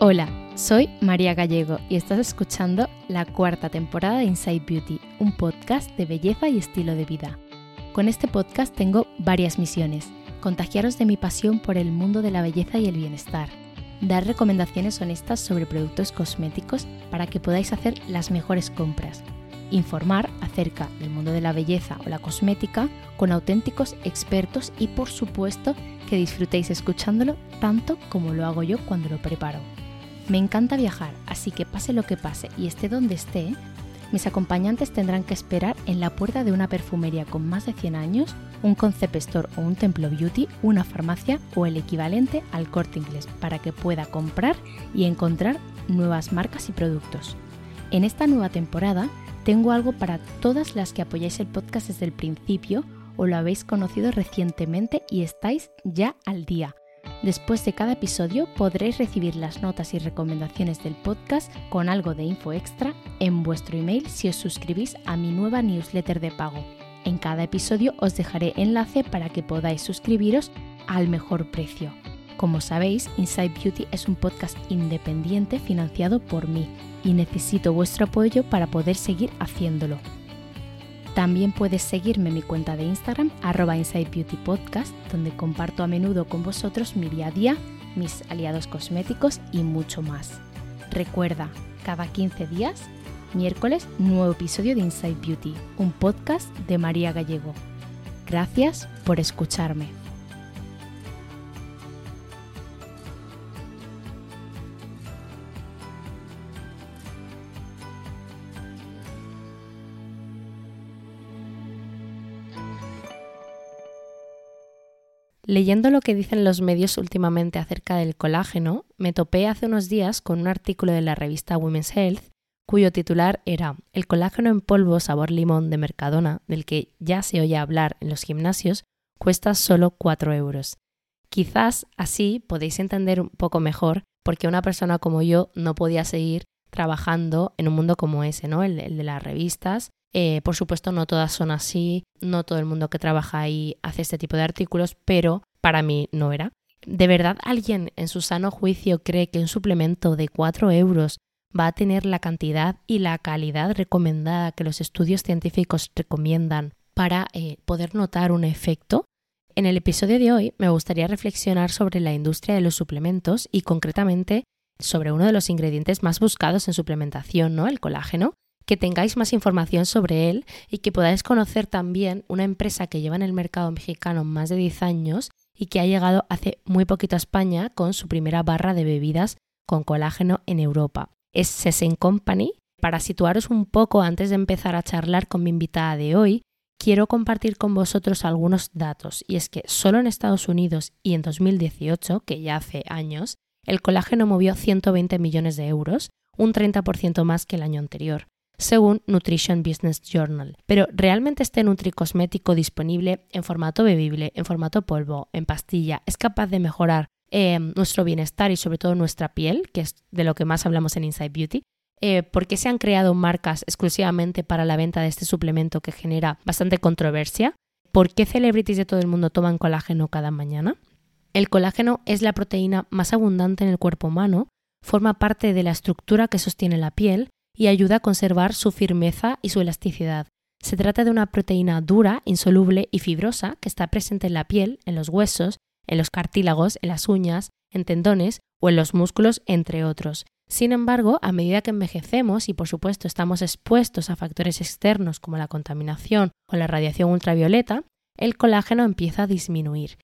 Hola, soy María Gallego y estás escuchando la cuarta temporada de Inside Beauty, un podcast de belleza y estilo de vida. Con este podcast tengo varias misiones. Contagiaros de mi pasión por el mundo de la belleza y el bienestar. Dar recomendaciones honestas sobre productos cosméticos para que podáis hacer las mejores compras. Informar acerca del mundo de la belleza o la cosmética con auténticos expertos y por supuesto que disfrutéis escuchándolo tanto como lo hago yo cuando lo preparo. Me encanta viajar, así que pase lo que pase y esté donde esté, mis acompañantes tendrán que esperar en la puerta de una perfumería con más de 100 años, un concept store o un templo beauty, una farmacia o el equivalente al corte inglés para que pueda comprar y encontrar nuevas marcas y productos. En esta nueva temporada tengo algo para todas las que apoyáis el podcast desde el principio o lo habéis conocido recientemente y estáis ya al día. Después de cada episodio podréis recibir las notas y recomendaciones del podcast con algo de info extra en vuestro email si os suscribís a mi nueva newsletter de pago. En cada episodio os dejaré enlace para que podáis suscribiros al mejor precio. Como sabéis, Inside Beauty es un podcast independiente financiado por mí y necesito vuestro apoyo para poder seguir haciéndolo. También puedes seguirme en mi cuenta de Instagram, arroba Inside donde comparto a menudo con vosotros mi día a día, mis aliados cosméticos y mucho más. Recuerda, cada 15 días, miércoles, nuevo episodio de Inside Beauty, un podcast de María Gallego. Gracias por escucharme. Leyendo lo que dicen los medios últimamente acerca del colágeno, me topé hace unos días con un artículo de la revista Women's Health cuyo titular era El colágeno en polvo sabor limón de Mercadona, del que ya se oye hablar en los gimnasios, cuesta solo 4 euros. Quizás así podéis entender un poco mejor por qué una persona como yo no podía seguir trabajando en un mundo como ese, ¿no? El, de las revistas. Eh, por supuesto, no todas son así, no todo el mundo que trabaja ahí hace este tipo de artículos, pero para mí no era. ¿De verdad alguien en su sano juicio cree que un suplemento de 4 euros va a tener la cantidad y la calidad recomendada que los estudios científicos recomiendan para eh, poder notar un efecto? En el episodio de hoy me gustaría reflexionar sobre la industria de los suplementos y concretamente sobre uno de los ingredientes más buscados en suplementación, ¿no? El colágeno, que tengáis más información sobre él y que podáis conocer también una empresa que lleva en el mercado mexicano más de 10 años y que ha llegado hace muy poquito a España con su primera barra de bebidas con colágeno en Europa. Es Sesen Company. Para situaros un poco antes de empezar a charlar con mi invitada de hoy, quiero compartir con vosotros algunos datos y es que solo en Estados Unidos y en 2018, que ya hace años, el colágeno movió 120 millones de euros, un 30% más que el año anterior, según Nutrition Business Journal. Pero ¿realmente este nutricosmético disponible en formato bebible, en formato polvo, en pastilla, es capaz de mejorar eh, nuestro bienestar y sobre todo nuestra piel, que es de lo que más hablamos en Inside Beauty? Eh, ¿Por qué se han creado marcas exclusivamente para la venta de este suplemento que genera bastante controversia? ¿Por qué celebrities de todo el mundo toman colágeno cada mañana? El colágeno es la proteína más abundante en el cuerpo humano, forma parte de la estructura que sostiene la piel y ayuda a conservar su firmeza y su elasticidad. Se trata de una proteína dura, insoluble y fibrosa que está presente en la piel, en los huesos, en los cartílagos, en las uñas, en tendones o en los músculos, entre otros. Sin embargo, a medida que envejecemos y por supuesto estamos expuestos a factores externos como la contaminación o la radiación ultravioleta, el colágeno empieza a disminuir.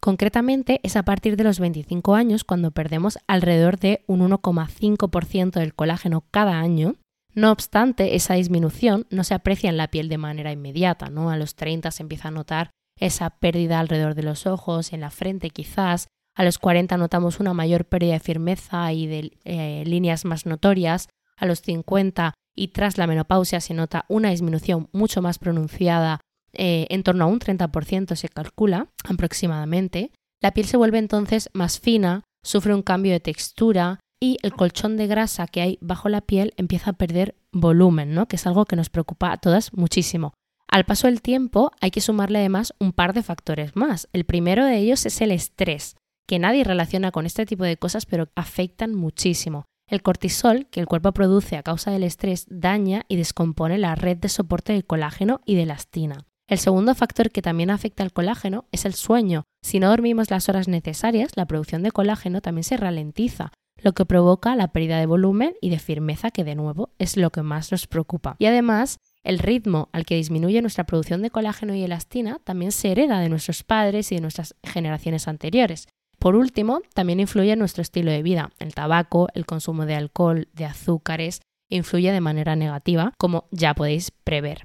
Concretamente es a partir de los 25 años cuando perdemos alrededor de un 1,5% del colágeno cada año. No obstante, esa disminución no se aprecia en la piel de manera inmediata, ¿no? A los 30 se empieza a notar esa pérdida alrededor de los ojos, en la frente quizás. A los 40 notamos una mayor pérdida de firmeza y de eh, líneas más notorias. A los 50 y tras la menopausia se nota una disminución mucho más pronunciada eh, en torno a un 30% se calcula aproximadamente, la piel se vuelve entonces más fina, sufre un cambio de textura y el colchón de grasa que hay bajo la piel empieza a perder volumen, ¿no? que es algo que nos preocupa a todas muchísimo. Al paso del tiempo hay que sumarle además un par de factores más. El primero de ellos es el estrés, que nadie relaciona con este tipo de cosas, pero afectan muchísimo. El cortisol, que el cuerpo produce a causa del estrés, daña y descompone la red de soporte del colágeno y de elastina. El segundo factor que también afecta al colágeno es el sueño. Si no dormimos las horas necesarias, la producción de colágeno también se ralentiza, lo que provoca la pérdida de volumen y de firmeza, que de nuevo es lo que más nos preocupa. Y además, el ritmo al que disminuye nuestra producción de colágeno y elastina también se hereda de nuestros padres y de nuestras generaciones anteriores. Por último, también influye nuestro estilo de vida. El tabaco, el consumo de alcohol, de azúcares, influye de manera negativa, como ya podéis prever.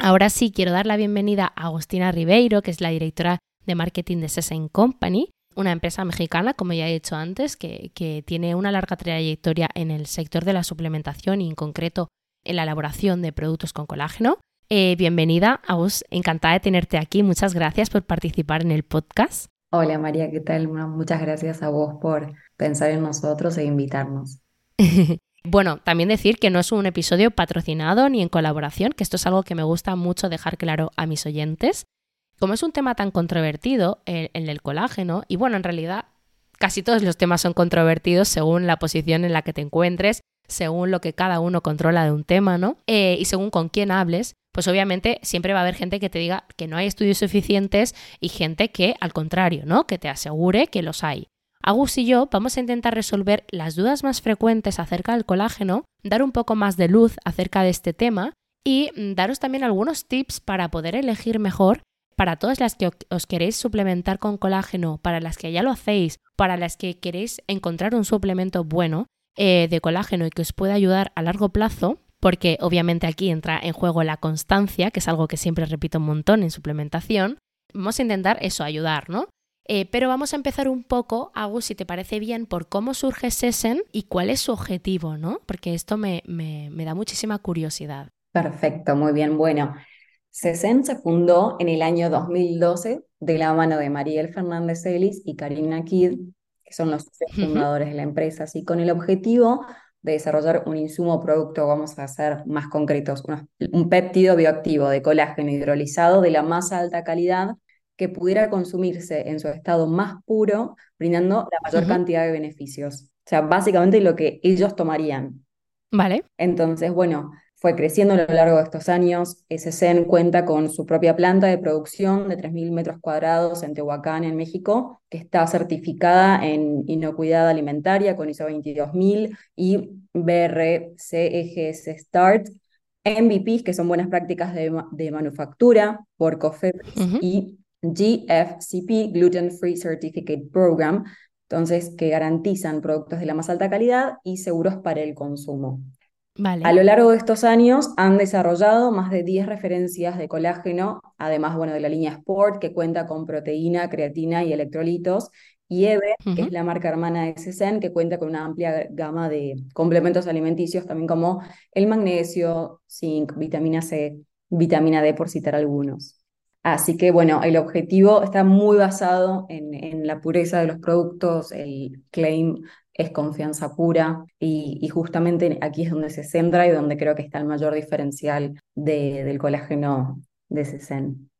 Ahora sí, quiero dar la bienvenida a Agustina Ribeiro, que es la directora de marketing de Sesen Company, una empresa mexicana, como ya he dicho antes, que, tiene una larga trayectoria en el sector de la suplementación y en concreto en la elaboración de productos con colágeno. Eh, bienvenida, Agus, encantada de tenerte aquí. Muchas gracias por participar en el podcast. Hola María, ¿qué tal? muchas gracias a vos por pensar en nosotros e invitarnos. bueno, también decir que no es un episodio patrocinado ni en colaboración, que esto es algo que me gusta mucho dejar claro a mis oyentes. Como es un tema tan controvertido, el, el del colágeno, y bueno, en realidad casi todos los temas son controvertidos según la posición en la que te encuentres, según lo que cada uno controla de un tema, ¿no? Eh, y según con quién hables, pues obviamente siempre va a haber gente que te diga que no hay estudios suficientes y gente que, al contrario, ¿no? Que te asegure que los hay. Agus y yo vamos a intentar resolver las dudas más frecuentes acerca del colágeno, dar un poco más de luz acerca de este tema y mm, daros también algunos tips para poder elegir mejor para todas las que os queréis suplementar con colágeno, para las que ya lo hacéis, para las que queréis encontrar un suplemento bueno eh, de colágeno y que os pueda ayudar a largo plazo, porque obviamente aquí entra en juego la constancia, que es algo que siempre repito un montón en suplementación, vamos a intentar eso, ayudar, ¿no? Eh, pero vamos a empezar un poco, Agus, si te parece bien, por cómo surge Sesen y cuál es su objetivo, ¿no? Porque esto me, me, da muchísima curiosidad. Perfecto, muy bien. Bueno, Sesen se fundó en el año 2012 de la mano de Mariel Fernández Ellis y Karina Kidd, que son los fundadores de la empresa, así con el objetivo de desarrollar un insumo o producto, vamos a ser más concretos, un péptido bioactivo de colágeno hidrolizado de la más alta calidad que pudiera consumirse en su estado más puro, brindando la mayor cantidad de beneficios. O sea, básicamente lo que ellos tomarían. Vale. Entonces, bueno, fue creciendo a lo largo de estos años. SSEN cuenta con su propia planta de producción de 3.000 metros cuadrados en Tehuacán, en México, que está certificada en inocuidad alimentaria con ISO 22000 y BRCEGS START, MVPs, que son buenas prácticas de, manufactura, por COFEPRIS y GFCP, Gluten Free Certificate Program, entonces que garantizan productos de la más alta calidad y seguros para el consumo. A lo largo de estos años han desarrollado más de 10 referencias de colágeno, además bueno, de la línea Sport, que cuenta con proteína, creatina y electrolitos, y EVE, que es la marca hermana de SSN, que cuenta con una amplia gama de complementos alimenticios, también como el magnesio, zinc, vitamina C, vitamina D, por citar algunos. Así que bueno, el objetivo está muy basado en, la pureza de los productos, el claim es confianza pura y, justamente aquí es donde se centra y donde creo que está el mayor diferencial del colágeno de Cesen.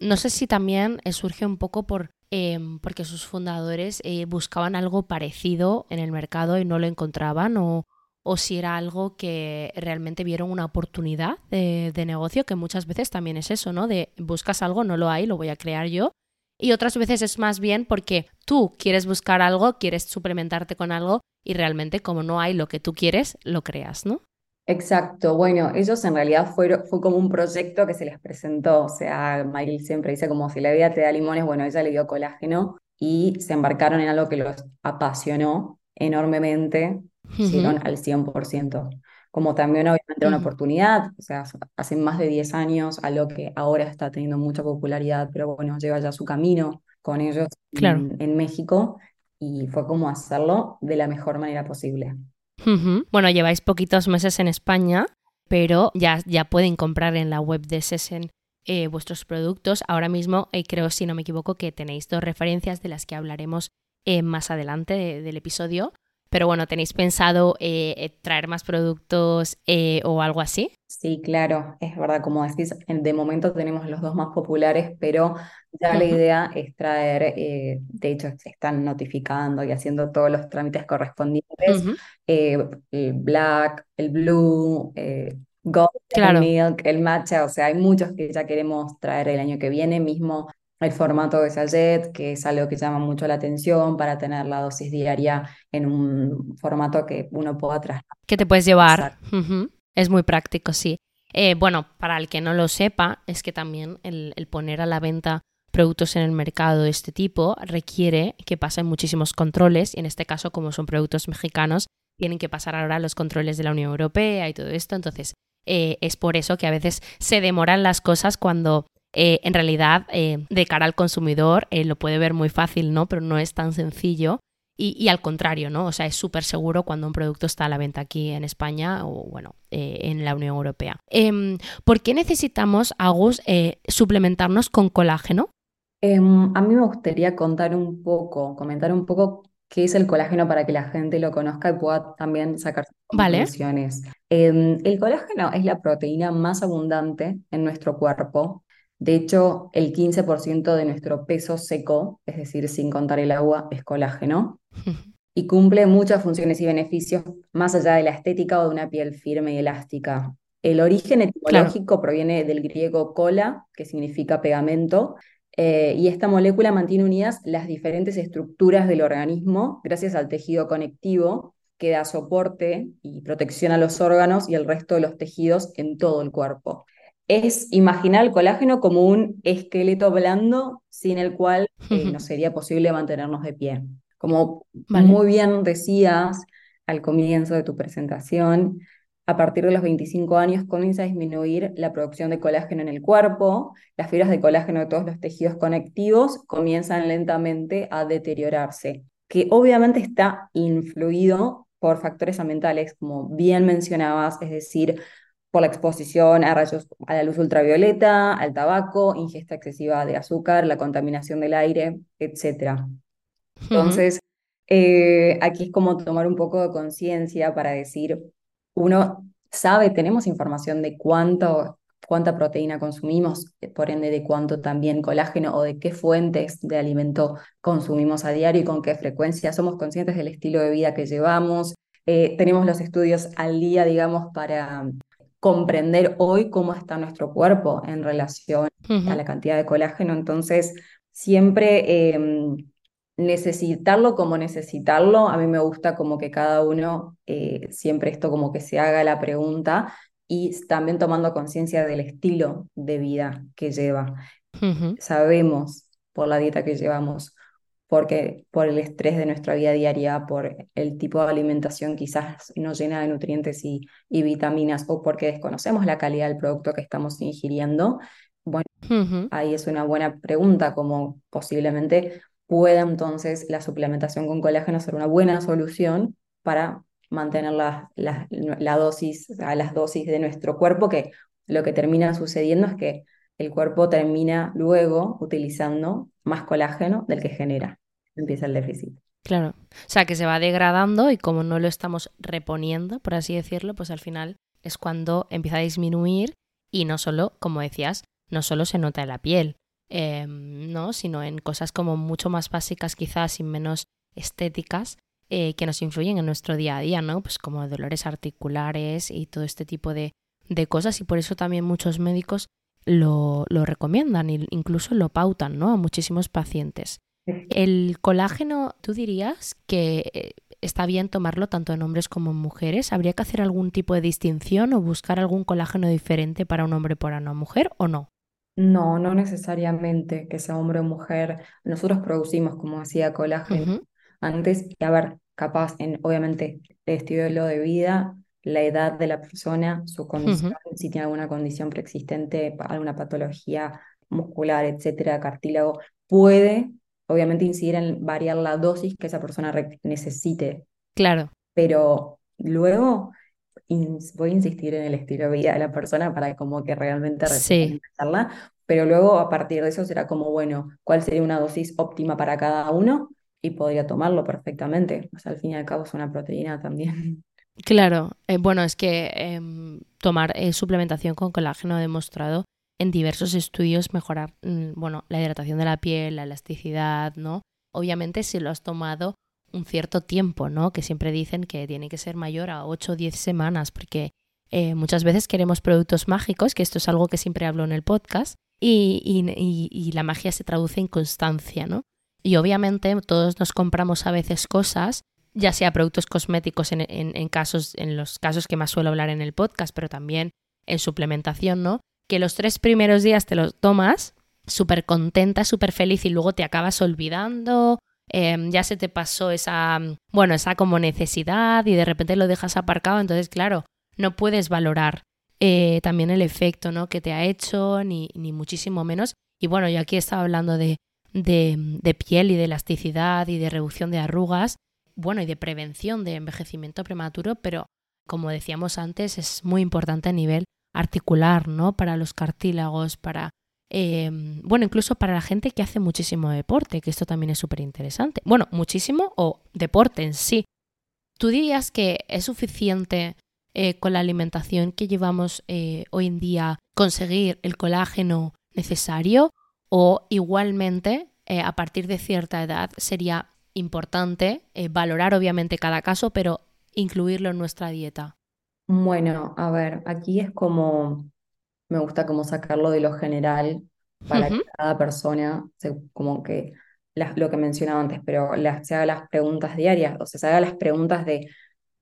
No sé si también eh, surge un poco por em, porque sus fundadores eh, buscaban algo parecido en el mercado y no lo encontraban o, o si era algo que realmente vieron una oportunidad de, negocio, que muchas veces también es eso, ¿no? De buscas algo, no lo hay, lo voy a crear yo y otras veces es más bien porque tú quieres buscar algo, quieres suplementarte con algo y realmente como no hay lo que tú quieres, lo creas, ¿no? Exacto, bueno, ellos en realidad fueron, fue como un proyecto que se les presentó, o sea, Mayri siempre dice como si la vida te da limones, bueno, ella le dio colágeno y se embarcaron en algo que los apasionó enormemente, hicieron al 100% como también obviamente una oportunidad, o sea, hace más de 10 años, a lo que ahora está teniendo mucha popularidad, pero bueno, lleva ya su camino con ellos en, México y fue como hacerlo de la mejor manera posible. Bueno, lleváis poquitos meses en España, pero ya, ya pueden comprar en la web de Sesen eh, vuestros productos. Ahora mismo eh, creo, si no me equivoco, que tenéis dos referencias de las que hablaremos eh, más adelante del episodio. Pero bueno, ¿tenéis pensado eh, eh, traer más productos eh, o algo así? Sí, claro, es verdad, como decís, de momento tenemos los dos más populares, pero ya la idea es traer, de hecho se están notificando y haciendo todos los trámites correspondientes, el black, el blue, gold, el milk, el matcha, o sea, hay muchos que ya queremos traer el año que viene, mismo el formato de sachet, que es algo que llama mucho la atención para tener la dosis diaria en un formato que uno pueda trasladar. Que te puedes llevar. Es muy práctico, sí. Eh, bueno, para el que no lo sepa, es que también el, poner a la venta productos en el mercado de este tipo requiere que pasen muchísimos controles y en este caso como son productos mexicanos tienen que pasar ahora los controles de la Unión Europea y todo esto entonces eh, es por eso que a veces se demoran las cosas cuando eh, en realidad eh, de cara al consumidor eh, lo puede ver muy fácil, ¿no? Pero no es tan sencillo. Y, al contrario, ¿no? O sea, es súper seguro cuando un producto está a la venta aquí en España o, bueno, en la Unión Europea. Em, ¿Por qué necesitamos, Agus, suplementarnos con colágeno? Em, a mí me gustaría contar un poco, comentar un poco qué es el colágeno para que la gente lo conozca y pueda también sacar conclusiones. Em, el colágeno es la proteína más abundante en nuestro cuerpo de hecho, el 15% de nuestro peso seco, es decir, sin contar el agua, es colágeno. y cumple muchas funciones y beneficios más allá de la estética o de una piel firme y elástica. El origen etimológico proviene del griego cola, que significa pegamento, eh, y esta molécula mantiene unidas las diferentes estructuras del organismo gracias al tejido conectivo que da soporte y protección a los órganos y el resto de los tejidos en todo el cuerpo es imaginar el colágeno como un esqueleto blando sin el cual eh, no sería posible mantenernos de pie. Como muy bien decías al comienzo de tu presentación, a partir de los 25 años comienza a disminuir la producción de colágeno en el cuerpo, las fibras de colágeno de todos los tejidos conectivos comienzan lentamente a deteriorarse, que obviamente está influido por factores ambientales, como bien mencionabas, es decir, por la exposición a rayos a la luz ultravioleta, al tabaco, ingesta excesiva de azúcar, la contaminación del aire, etc. Entonces, eh, aquí es como tomar un poco de conciencia para decir, uno sabe, tenemos información de cuánto, cuánta proteína consumimos, por ende de cuánto también colágeno o de qué fuentes de alimento consumimos a diario y con qué frecuencia. Somos conscientes del estilo de vida que llevamos. Eh, tenemos los estudios al día, digamos, para comprender hoy cómo está nuestro cuerpo en relación a la cantidad de colágeno. Entonces, siempre em, necesitarlo como necesitarlo, a mí me gusta como que cada uno eh, siempre esto como que se haga la pregunta y también tomando conciencia del estilo de vida que lleva. Sabemos por la dieta que llevamos porque por el estrés de nuestra vida diaria, por el tipo de alimentación quizás no llena de nutrientes y, vitaminas, o porque desconocemos la calidad del producto que estamos ingiriendo, bueno, ahí es una buena pregunta, como posiblemente pueda entonces la suplementación con colágeno ser una buena solución para mantener la, la, dosis, a las dosis de nuestro cuerpo, que lo que termina sucediendo es que el cuerpo termina luego utilizando más colágeno del que genera empieza el déficit. Claro, o sea que se va degradando y como no lo estamos reponiendo, por así decirlo, pues al final es cuando empieza a disminuir y no solo, como decías, no solo se nota en la piel, em, ¿no? sino en cosas como mucho más básicas quizás y menos estéticas eh, que nos influyen en nuestro día a día, ¿no? Pues como dolores articulares y todo este tipo de, de cosas y por eso también muchos médicos lo, lo recomiendan e incluso lo pautan, ¿no? A muchísimos pacientes. El colágeno, ¿tú dirías que eh, está bien tomarlo tanto en hombres como en mujeres? ¿Habría que hacer algún tipo de distinción o buscar algún colágeno diferente para un hombre para una mujer o no? No, no necesariamente que sea hombre o mujer. Nosotros producimos, como decía, colágeno. Antes, a ver, capaz, en, obviamente, el estilo de vida, la edad de la persona, su condición, si tiene alguna condición preexistente, alguna patología muscular, etcétera, cartílago, puede obviamente incidir en variar la dosis que esa persona necesite. Claro. Pero luego voy a insistir en el estilo de vida de la persona para como que realmente sí. pero luego a partir de eso será como, bueno, ¿cuál sería una dosis óptima para cada uno? y podría tomarlo perfectamente. O sea, al fin y al cabo es una proteína también. Claro, eh, bueno, es que em, tomar eh, suplementación con colágeno ha demostrado en diversos estudios mejorar, mm, bueno, la hidratación de la piel, la elasticidad, ¿no? Obviamente si lo has tomado un cierto tiempo, ¿no? Que siempre dicen que tiene que ser mayor a 8 o 10 semanas, porque eh, muchas veces queremos productos mágicos, que esto es algo que siempre hablo en el podcast, y, y, la magia se traduce en constancia, ¿no? Y obviamente todos nos compramos a veces cosas, ya sea productos cosméticos en, en, casos, en los casos que más suelo hablar en el podcast, pero también en suplementación, ¿no? Que los tres primeros días te los tomas súper contenta, súper feliz y luego te acabas olvidando Em, ya se te pasó esa, bueno, esa como necesidad y de repente lo dejas aparcado, entonces claro, no puedes valorar eh, también el efecto ¿no? que te ha hecho, ni, ni muchísimo menos. Y bueno, yo aquí estaba hablando de, de, de piel y de elasticidad y de reducción de arrugas, bueno, y de prevención de envejecimiento prematuro, pero como decíamos antes, es muy importante a nivel articular, ¿no? Para los cartílagos, para Em, bueno, incluso para la gente que hace muchísimo deporte, que esto también es súper interesante. Bueno, muchísimo o deporte en sí. ¿Tú dirías que es suficiente eh, con la alimentación que llevamos eh, hoy en día conseguir el colágeno necesario? ¿O igualmente, eh, a partir de cierta edad, sería importante valorar obviamente cada caso, pero incluirlo en nuestra dieta? Bueno, a ver, aquí es como me gusta como sacarlo de lo general para que cada persona, como que lo que mencionaba antes, pero se haga las preguntas diarias, o sea, se haga las preguntas de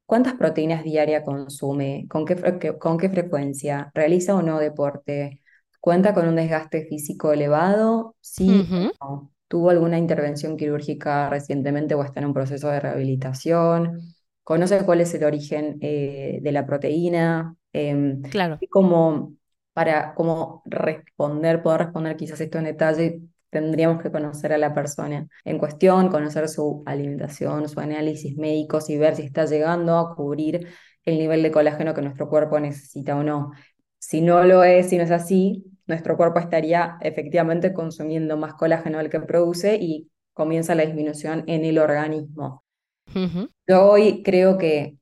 cuántas proteínas diarias consume, con qué, con qué frecuencia, realiza o no deporte, cuenta con un desgaste físico elevado, sí o no, tuvo alguna intervención quirúrgica recientemente o está en un proceso de rehabilitación, conoce cuál es el origen eh, de la proteína, em, claro. y como para como responder, poder responder quizás esto en detalle, tendríamos que conocer a la persona en cuestión, conocer su alimentación, su análisis médicos y ver si está llegando a cubrir el nivel de colágeno que nuestro cuerpo necesita o no. Si no lo es, si no es así, nuestro cuerpo estaría efectivamente consumiendo más colágeno del que produce y comienza la disminución en el organismo. Yo hoy creo que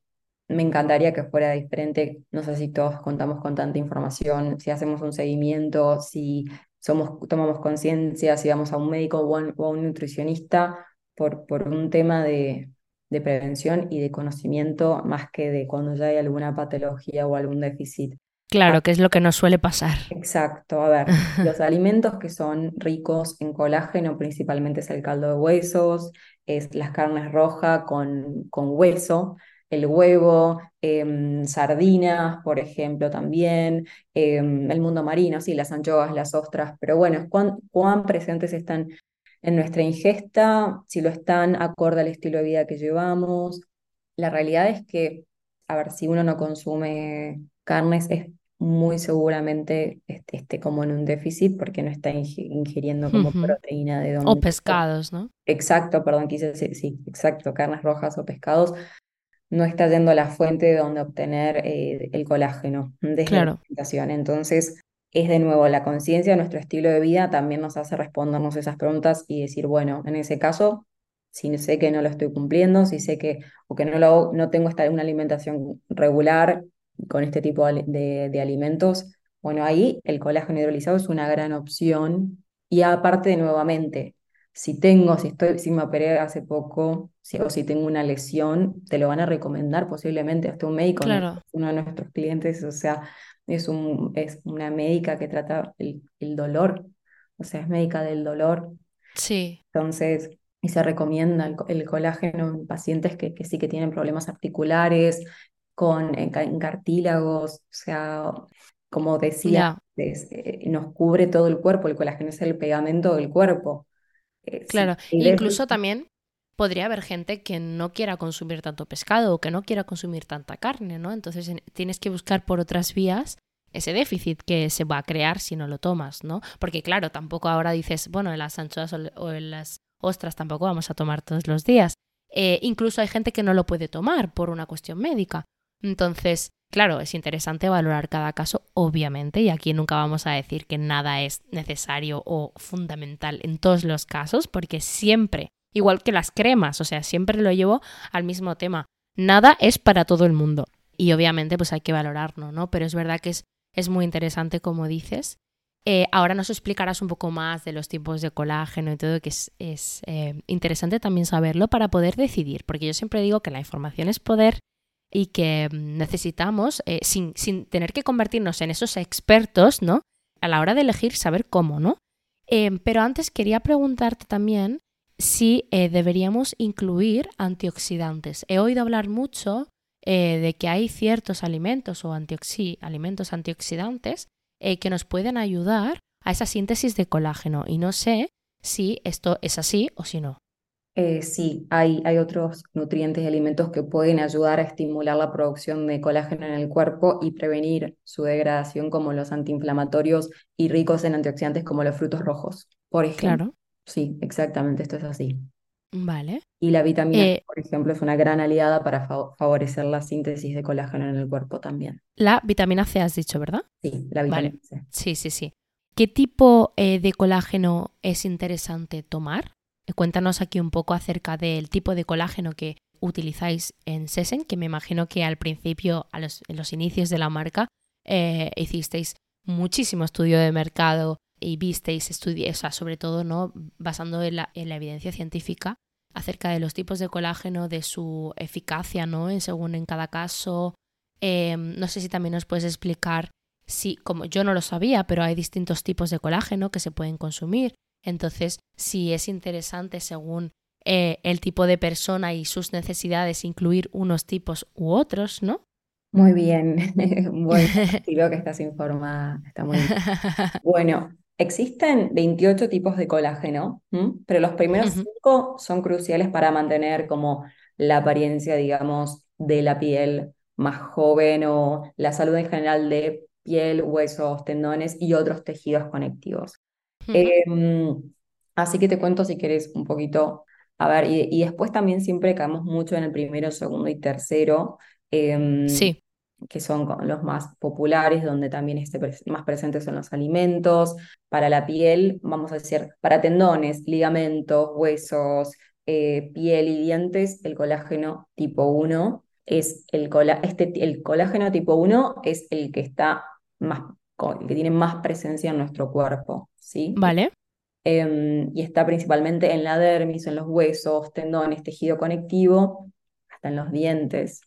me encantaría que fuera diferente. No sé si todos contamos con tanta información, si hacemos un seguimiento, si somos, tomamos conciencia, si vamos a un médico o a un, nutricionista por, por un tema de, de prevención y de conocimiento más que de cuando ya hay alguna patología o algún déficit. Claro, que es lo que nos suele pasar. Exacto, a ver, los alimentos que son ricos en colágeno principalmente es el caldo de huesos, es las carnes rojas con, con hueso, el huevo, em, sardinas, por ejemplo, también, em, el mundo marino, sí, las anchoas, las ostras, pero bueno, cuán, cuán presentes están en nuestra ingesta, si lo están acorde al estilo de vida que llevamos. La realidad es que, a ver, si uno no consume carnes, es muy seguramente esté, como en un déficit porque no está ingiriendo como proteína de donde... O pescados, ¿no? Exacto, perdón, quise decir, sí, exacto, carnes rojas o pescados no está yendo a la fuente de donde obtener eh, el colágeno desde la alimentación. Entonces, es de nuevo la conciencia, nuestro estilo de vida también nos hace respondernos esas preguntas y decir, bueno, en ese caso, si sé que no lo estoy cumpliendo, si sé que o que no, lo, no tengo esta, una alimentación regular con este tipo de, de alimentos, bueno, ahí el colágeno hidrolizado es una gran opción. Y aparte, nuevamente, si tengo, si estoy, si me operé hace poco, o si tengo una lesión, te lo van a recomendar posiblemente hasta un médico, uno de nuestros clientes, o sea, es, un, es una médica que trata el, dolor, o sea, es médica del dolor. Sí. Entonces, y se recomienda el, colágeno en pacientes que, que, sí que tienen problemas articulares, con en, cartílagos, o sea, como decía, eh, nos cubre todo el cuerpo, el colágeno es el pegamento del cuerpo. Eh, claro, incluso también podría haber gente que no quiera consumir tanto pescado o que no quiera consumir tanta carne, ¿no? Entonces tienes que buscar por otras vías ese déficit que se va a crear si no lo tomas, ¿no? Porque claro, tampoco ahora dices, bueno, en las anchoas o en las ostras tampoco vamos a tomar todos los días. Eh, incluso hay gente que no lo puede tomar por una cuestión médica. Entonces, claro, es interesante valorar cada caso, obviamente, y aquí nunca vamos a decir que nada es necesario o fundamental en todos los casos, porque siempre Igual que las cremas, o sea, siempre lo llevo al mismo tema. Nada es para todo el mundo. Y obviamente pues hay que valorarlo, ¿no? Pero es verdad que es, es muy interesante como dices. Eh, ahora nos explicarás un poco más de los tipos de colágeno y todo, que es, es eh, interesante también saberlo para poder decidir, porque yo siempre digo que la información es poder y que necesitamos, eh, sin, sin, tener que convertirnos en esos expertos, ¿no? A la hora de elegir, saber cómo, ¿no? pero antes quería preguntarte también si deberíamos incluir antioxidantes. He oído hablar mucho de que hay ciertos alimentos o antioxi alimentos antioxidantes eh, que nos pueden ayudar a esa síntesis de colágeno. Y no sé si esto es así o si no. Eh, sí, hay, hay otros nutrientes y alimentos que pueden ayudar a estimular la producción de colágeno en el cuerpo y prevenir su degradación, como los antiinflamatorios y ricos en antioxidantes como los frutos rojos, por ejemplo. Claro. Sí, exactamente, esto es así. Vale. Y la vitamina eh, por ejemplo, es una gran aliada para favorecer la síntesis de colágeno en el cuerpo también. La vitamina C has dicho, ¿verdad? Sí, la vitamina C. Sí, sí, sí. ¿Qué tipo eh, de colágeno es interesante tomar? Eh, cuéntanos aquí un poco acerca del tipo de colágeno que utilizáis en Sesen, que me imagino que al principio, a los, en los inicios de la marca, hicisteis muchísimo estudio de mercado y visteis, estudios, o sea, sobre todo ¿no? basando en la, en la, evidencia científica acerca de los tipos de colágeno, de su eficacia, ¿no? En, según en cada caso. Em, no sé si también nos puedes explicar si, como yo no lo sabía, pero hay distintos tipos de colágeno que se pueden consumir. Entonces, si es interesante según eh, el tipo de persona y sus necesidades incluir unos tipos u otros, ¿no? Muy bien, bueno, creo que estás informada, está muy bien. Bueno, Existen 28 tipos de colágeno, pero los primeros cinco son cruciales para mantener como la apariencia, digamos, de la piel más joven o la salud en general de piel, huesos, tendones y otros tejidos conectivos. Em, así que te cuento si querés un poquito, a ver, y, después también siempre caemos mucho en el primero, segundo y tercero. Em, sí que son los más populares, donde también esté más presentes son los alimentos. Para la piel, vamos a decir, para tendones, ligamentos, huesos, eh, piel y dientes, el colágeno tipo 1 es el, este, el colágeno tipo 1 es el que está más, que tiene más presencia en nuestro cuerpo, ¿sí? Vale. Em, y está principalmente en la dermis, en los huesos, tendones, tejido conectivo, hasta en los dientes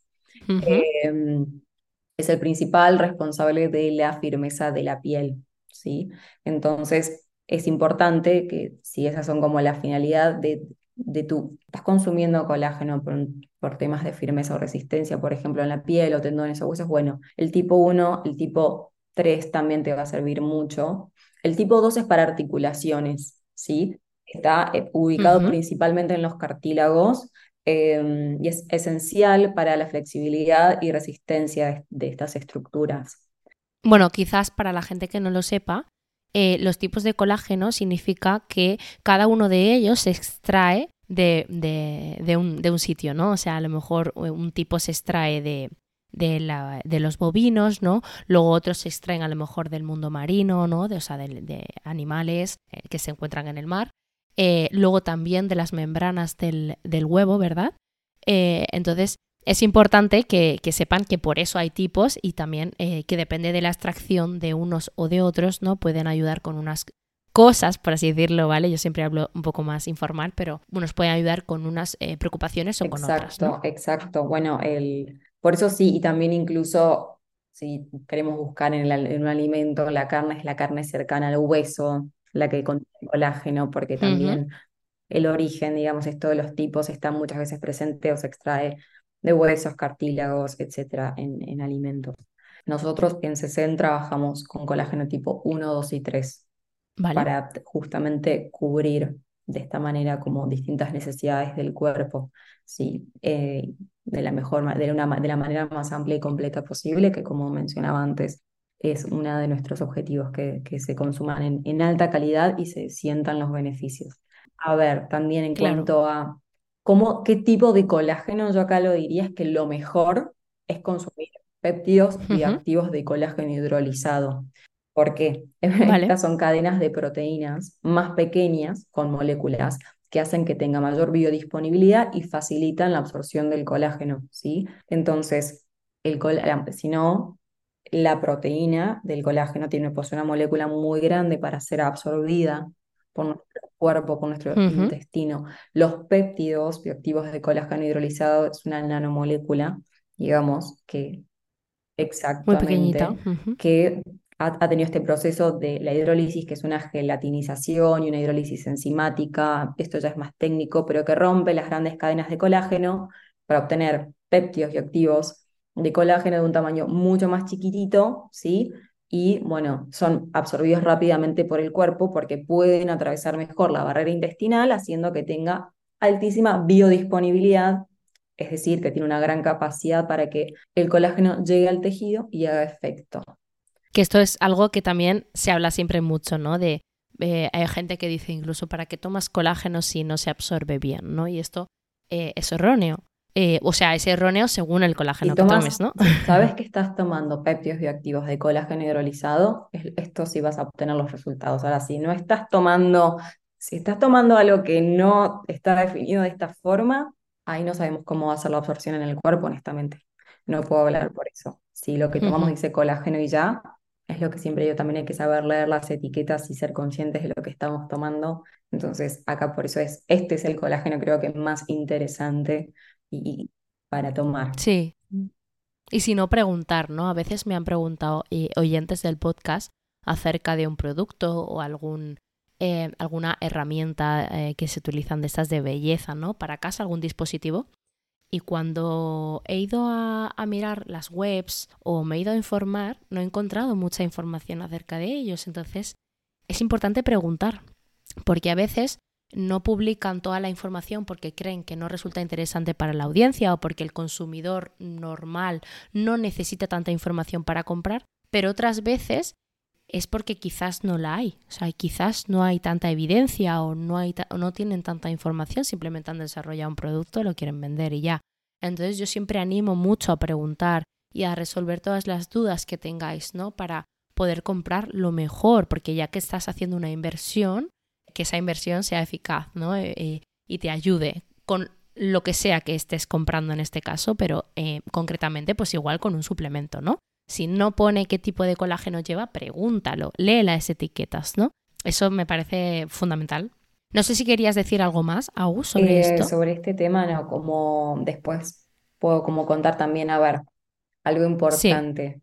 es el principal responsable de la firmeza de la piel, ¿sí? Entonces, es importante que si esas son como la finalidad de, de tu, estás consumiendo colágeno por, por, temas de firmeza o resistencia, por ejemplo, en la piel o tendones o huesos, bueno, el tipo 1, el tipo 3 también te va a servir mucho. El tipo 2 es para articulaciones, ¿sí? Está eh, ubicado principalmente en los cartílagos Em, y es esencial para la flexibilidad y resistencia de, estas estructuras. Bueno, quizás para la gente que no lo sepa, eh, los tipos de colágeno significa que cada uno de ellos se extrae de, de, un, de, un, sitio, ¿no? O sea, a lo mejor un tipo se extrae de, la, de, los bovinos, ¿no? Luego otros se extraen a lo mejor del mundo marino, ¿no? De, o sea, de, animales eh, que se encuentran en el mar. Eh, luego también de las membranas del, huevo, ¿verdad? Eh, entonces, es importante que, sepan que por eso hay tipos y también eh, que depende de la extracción de unos o de otros, ¿no? Pueden ayudar con unas cosas, por así decirlo, ¿vale? Yo siempre hablo un poco más informal, pero unos pueden ayudar con unas preocupaciones o con otras. Exacto, exacto. Bueno, el... por eso sí, y también incluso si queremos buscar en, en un alimento, la carne es la carne cercana al hueso, la que contiene colágeno, porque también el origen, digamos, esto de los tipos está muchas veces presente o se extrae de huesos, cartílagos, etcétera, en, en alimentos. Nosotros en CECEN trabajamos con colágeno tipo 1, 2 y 3 para justamente cubrir de esta manera como distintas necesidades del cuerpo, sí, eh, de la mejor, de, una, de la manera más amplia y completa posible, que como mencionaba antes, es uno de nuestros objetivos, que, que se consuman en, en, alta calidad y se sientan los beneficios. A ver, también en cuanto a cómo, qué tipo de colágeno, yo acá lo diría es que lo mejor es consumir péptidos y activos de colágeno hidrolizado. ¿Por qué? Estas son cadenas de proteínas más pequeñas con moléculas que hacen que tenga mayor biodisponibilidad y facilitan la absorción del colágeno, ¿sí? Entonces, el si no, la proteína del colágeno tiene pues, una molécula muy grande para ser absorbida por nuestro cuerpo, por nuestro intestino. Los péptidos bioactivos de colágeno hidrolizado es una nanomolécula, digamos, que exactamente, que ha, tenido este proceso de la hidrólisis, que es una gelatinización y una hidrólisis enzimática, esto ya es más técnico, pero que rompe las grandes cadenas de colágeno para obtener péptidos bioactivos de colágeno de un tamaño mucho más chiquitito, ¿sí? Y bueno, son absorbidos rápidamente por el cuerpo porque pueden atravesar mejor la barrera intestinal, haciendo que tenga altísima biodisponibilidad, es decir, que tiene una gran capacidad para que el colágeno llegue al tejido y haga efecto. Que esto es algo que también se habla siempre mucho, ¿no? De eh, hay gente que dice incluso para qué tomas colágeno si no se absorbe bien, ¿no? Y esto eh, es erróneo. Eh, o sea, es erróneo según el colágeno que tomes, ¿no? ¿Sabes que estás tomando péptidos bioactivos de colágeno hidrolizado? Esto sí vas a obtener los resultados. Ahora, si no estás tomando, si estás tomando algo que no está definido de esta forma, ahí no sabemos cómo va a ser la absorción en el cuerpo, honestamente. No puedo hablar por eso. Si lo que tomamos dice colágeno y ya, es lo que siempre yo también hay que saber leer las etiquetas y ser conscientes de lo que estamos tomando. Entonces, acá por eso es, este es el colágeno creo que más interesante y, para tomar. Sí. Y si no, preguntar, ¿no? A veces me han preguntado eh, oyentes del podcast acerca de un producto o algún, eh, alguna herramienta eh, que se utilizan de estas de belleza, ¿no? Para casa, algún dispositivo. Y cuando he ido a, mirar las webs o me he ido a informar, no he encontrado mucha información acerca de ellos. Entonces, es importante preguntar, porque a veces no publican toda la información porque creen que no resulta interesante para la audiencia o porque el consumidor normal no necesita tanta información para comprar, pero otras veces es porque quizás no la hay. O sea, quizás no hay tanta evidencia o no, hay no tienen tanta información, simplemente han desarrollado un producto, lo quieren vender y ya. Entonces yo siempre animo mucho a preguntar y a resolver todas las dudas que tengáis, ¿no? Para poder comprar lo mejor, porque ya que estás haciendo una inversión, que esa inversión sea eficaz, ¿no? Eh, eh, y te ayude con lo que sea que estés comprando en este caso, pero eh, concretamente, pues igual con un suplemento, ¿no? Si no pone qué tipo de colágeno lleva, pregúntalo, lee las etiquetas, ¿no? Eso me parece fundamental. No sé si querías decir algo más, Agus, sobre eh, esto. Sobre este tema, no, como después puedo como contar también, a ver, algo importante.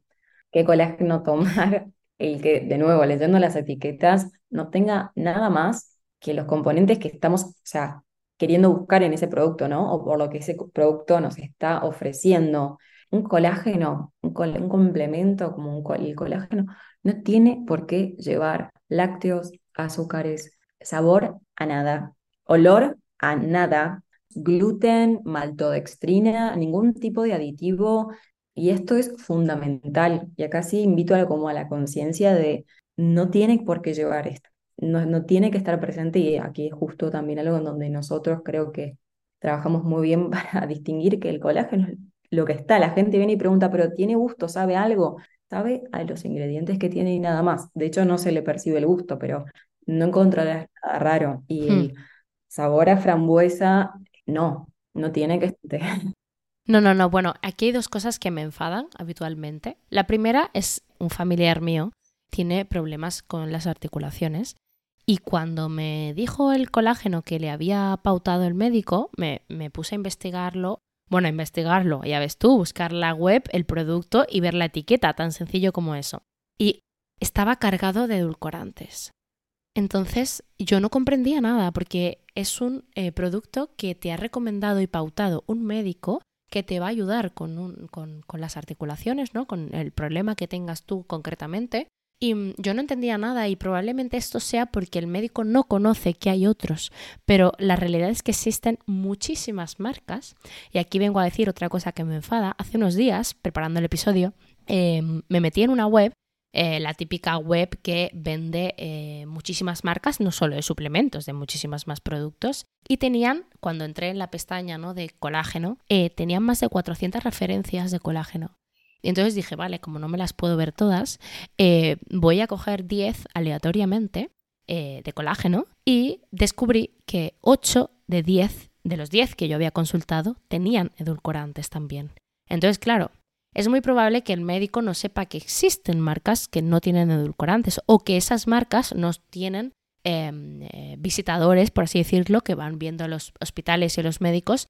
¿Qué colágeno tomar? El que, de nuevo, leyendo las etiquetas, no tenga nada más que los componentes que estamos, o sea, queriendo buscar en ese producto, ¿no? O por lo que ese producto nos está ofreciendo un colágeno, un, complemento como un, el colágeno, no tiene por qué llevar lácteos, azúcares, sabor a nada, olor a nada, gluten, maltodextrina, ningún tipo de aditivo. Y esto es fundamental. Y acá sí invito a, como a la conciencia de no tiene por qué llevar esto. No, no tiene que estar presente y aquí es justo también algo en donde nosotros creo que trabajamos muy bien para distinguir que el colágeno lo que está. La gente viene y pregunta, pero ¿tiene gusto? ¿Sabe algo? Sabe a los ingredientes que tiene y nada más. De hecho, no se le percibe el gusto, pero no encontrarás nada raro. Y hmm. sabor a frambuesa, no, no tiene que No, no, no. Bueno, aquí hay dos cosas que me enfadan habitualmente. La primera es un familiar mío, tiene problemas con las articulaciones. Y cuando me dijo el colágeno que le había pautado el médico, me, me puse a investigarlo bueno, investigarlo, ya ves tú, buscar la web, el producto y ver la etiqueta, tan sencillo como eso. Y estaba cargado de edulcorantes. Entonces yo no comprendía nada porque es un eh, producto que te ha recomendado y pautado un médico que te va a ayudar con, con, con las articulaciones, ¿no? con el problema que tengas tú concretamente y mm, yo no entendía nada y probablemente esto sea porque el médico no conoce que hay otros, pero la realidad es que existen muchísimas marcas y aquí vengo a decir otra cosa que me enfada. Hace unos días, preparando el episodio, em, me metí en una web, eh, la típica web que vende eh, muchísimas marcas, no solo de suplementos, de muchísimas más productos, y tenían, cuando entré en la pestaña ¿no? de colágeno, eh, tenían más de 400 referencias de colágeno. Y entonces dije, vale, como no me las puedo ver todas, eh, voy a coger 10 aleatoriamente eh, de colágeno y descubrí que 8 de 10 de los 10 que yo había consultado tenían edulcorantes también. Entonces, claro, es muy probable que el médico no sepa que existen marcas que no tienen edulcorantes o que esas marcas no tienen em, eh, visitadores, por así decirlo, que van viendo a los hospitales y a los médicos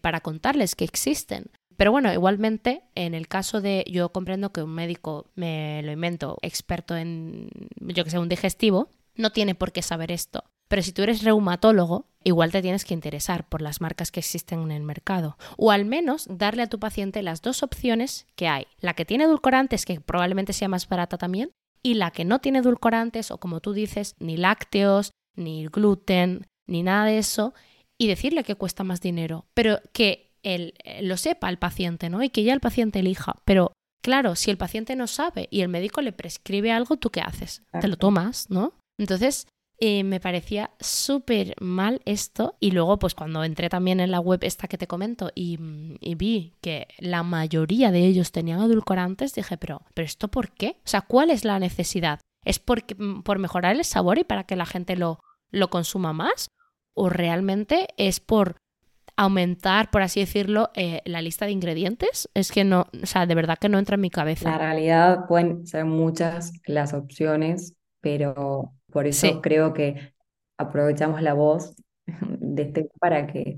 para contarles que existen. Pero bueno, igualmente, en el caso de, yo comprendo que un médico, me lo invento, experto en, yo que sé, un digestivo, no tiene por qué saber esto. Pero si tú eres reumatólogo, igual te tienes que interesar por las marcas que existen en el mercado. O al menos darle a tu paciente las dos opciones que hay. La que tiene edulcorantes, que probablemente sea más barata también, y la que no tiene edulcorantes, o como tú dices, ni lácteos, ni gluten, ni nada de eso, y decirle que cuesta más dinero. Pero que eh, lo sepa el paciente, ¿no? Y que ya el paciente elija. Pero claro, si el paciente no sabe y el médico le prescribe algo, ¿tú qué haces? Te lo tomas, ¿no? Entonces, eh, me parecía súper mal esto y luego pues cuando entré también en la web esta que te comento y, vi que la mayoría de ellos tenían edulcorantes, dije, pero, pero ¿esto por qué? O sea, ¿cuál es la necesidad? ¿Es porque, mm, por mejorar el sabor y para que la gente lo, lo consuma más? ¿O realmente es por aumentar, por así decirlo, eh, la lista de ingredientes? Es que no, o sea, de verdad que no entra en mi cabeza. La realidad pueden ser muchas las opciones, pero por eso creo que aprovechamos la voz de este para que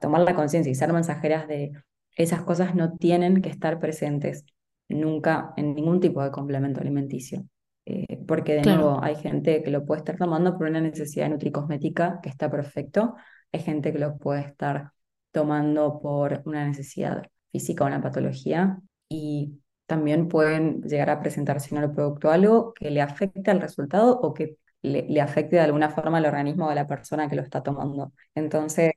tomar la, conciencia y ser mensajeras de esas cosas no tienen que estar presentes nunca en ningún tipo de complemento alimenticio. Eh, porque de nuevo hay gente que lo puede estar tomando por una necesidad nutricosmética que está perfecto, hay gente que lo puede estar tomando por una necesidad física o una patología y también pueden llegar a presentarse en el producto algo que le afecte al resultado o que le, afecte de alguna forma al organismo de la persona que lo está tomando. Entonces,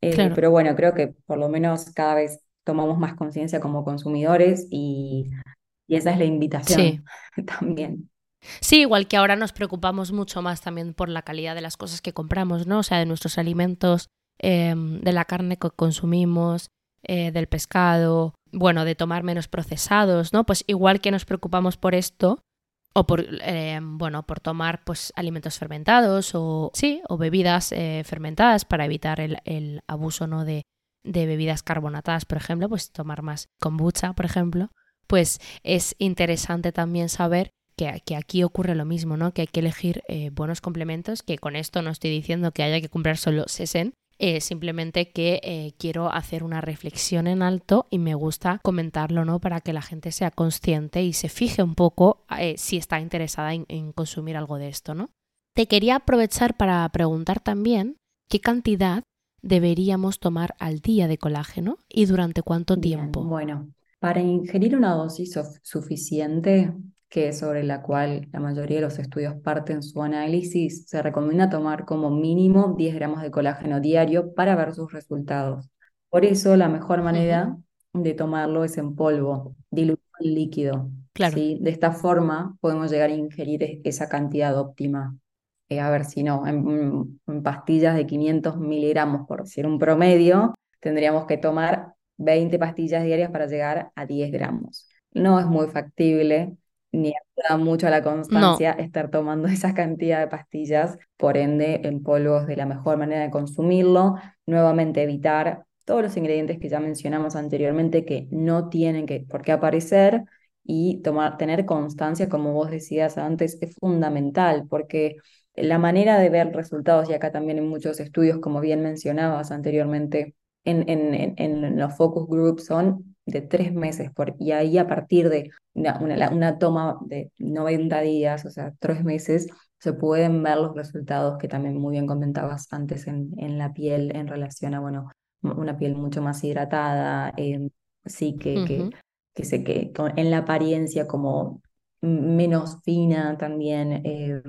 eh, pero bueno, creo que por lo menos cada vez tomamos más conciencia como consumidores y, esa es la invitación también. Sí, igual que ahora nos preocupamos mucho más también por la calidad de las cosas que compramos, ¿no? O sea, de nuestros alimentos, em, de la carne que consumimos, eh, del pescado, bueno, de tomar menos procesados, ¿no? Pues igual que nos preocupamos por esto, o por, eh, bueno, por tomar pues alimentos fermentados o, sí, o bebidas eh, fermentadas para evitar el, abuso, ¿no? De, de bebidas carbonatadas, por ejemplo, pues tomar más kombucha, por ejemplo, pues es interesante también saber que, que, aquí ocurre lo mismo, ¿no? Que hay que elegir buenos complementos, que con esto no estoy diciendo que haya que comprar solo sesen, eh, simplemente que eh, quiero hacer una reflexión en alto y me gusta comentarlo, ¿no? Para que la gente sea consciente y se fije un poco eh, si está interesada en, consumir algo de esto, ¿no? Te quería aprovechar para preguntar también qué cantidad deberíamos tomar al día de colágeno y durante cuánto tiempo. Bueno, para ingerir una dosis suficiente, que sobre la cual la mayoría de los estudios parten su análisis, se recomienda tomar como mínimo 10 gramos de colágeno diario para ver sus resultados. Por eso la mejor manera de tomarlo es en polvo, diluido en líquido. Claro. De esta forma podemos llegar a ingerir e-, esa cantidad óptima. Eh, a ver si no, en, en, pastillas de 500 miligramos, por decir un promedio, tendríamos que tomar 20 pastillas diarias para llegar a 10 gramos. No es muy factible, ni ayuda mucho a la constancia estar tomando esa cantidad de pastillas, por ende en polvos de la mejor manera de consumirlo, nuevamente evitar todos los ingredientes que ya mencionamos anteriormente que no tienen que, por qué aparecer y tomar, tener constancia, como vos decías antes, es fundamental porque la manera de ver resultados, y acá también en muchos estudios, como bien mencionabas anteriormente, en, en, en los focus groups son de tres meses, por, y ahí a partir de una, una, toma de 90 días, o sea, tres meses, se pueden ver los resultados que también muy bien comentabas antes en, en la piel en relación a, bueno, una piel mucho más hidratada, eh, sí, que, que, que, se, que en la apariencia como menos fina también. Eh,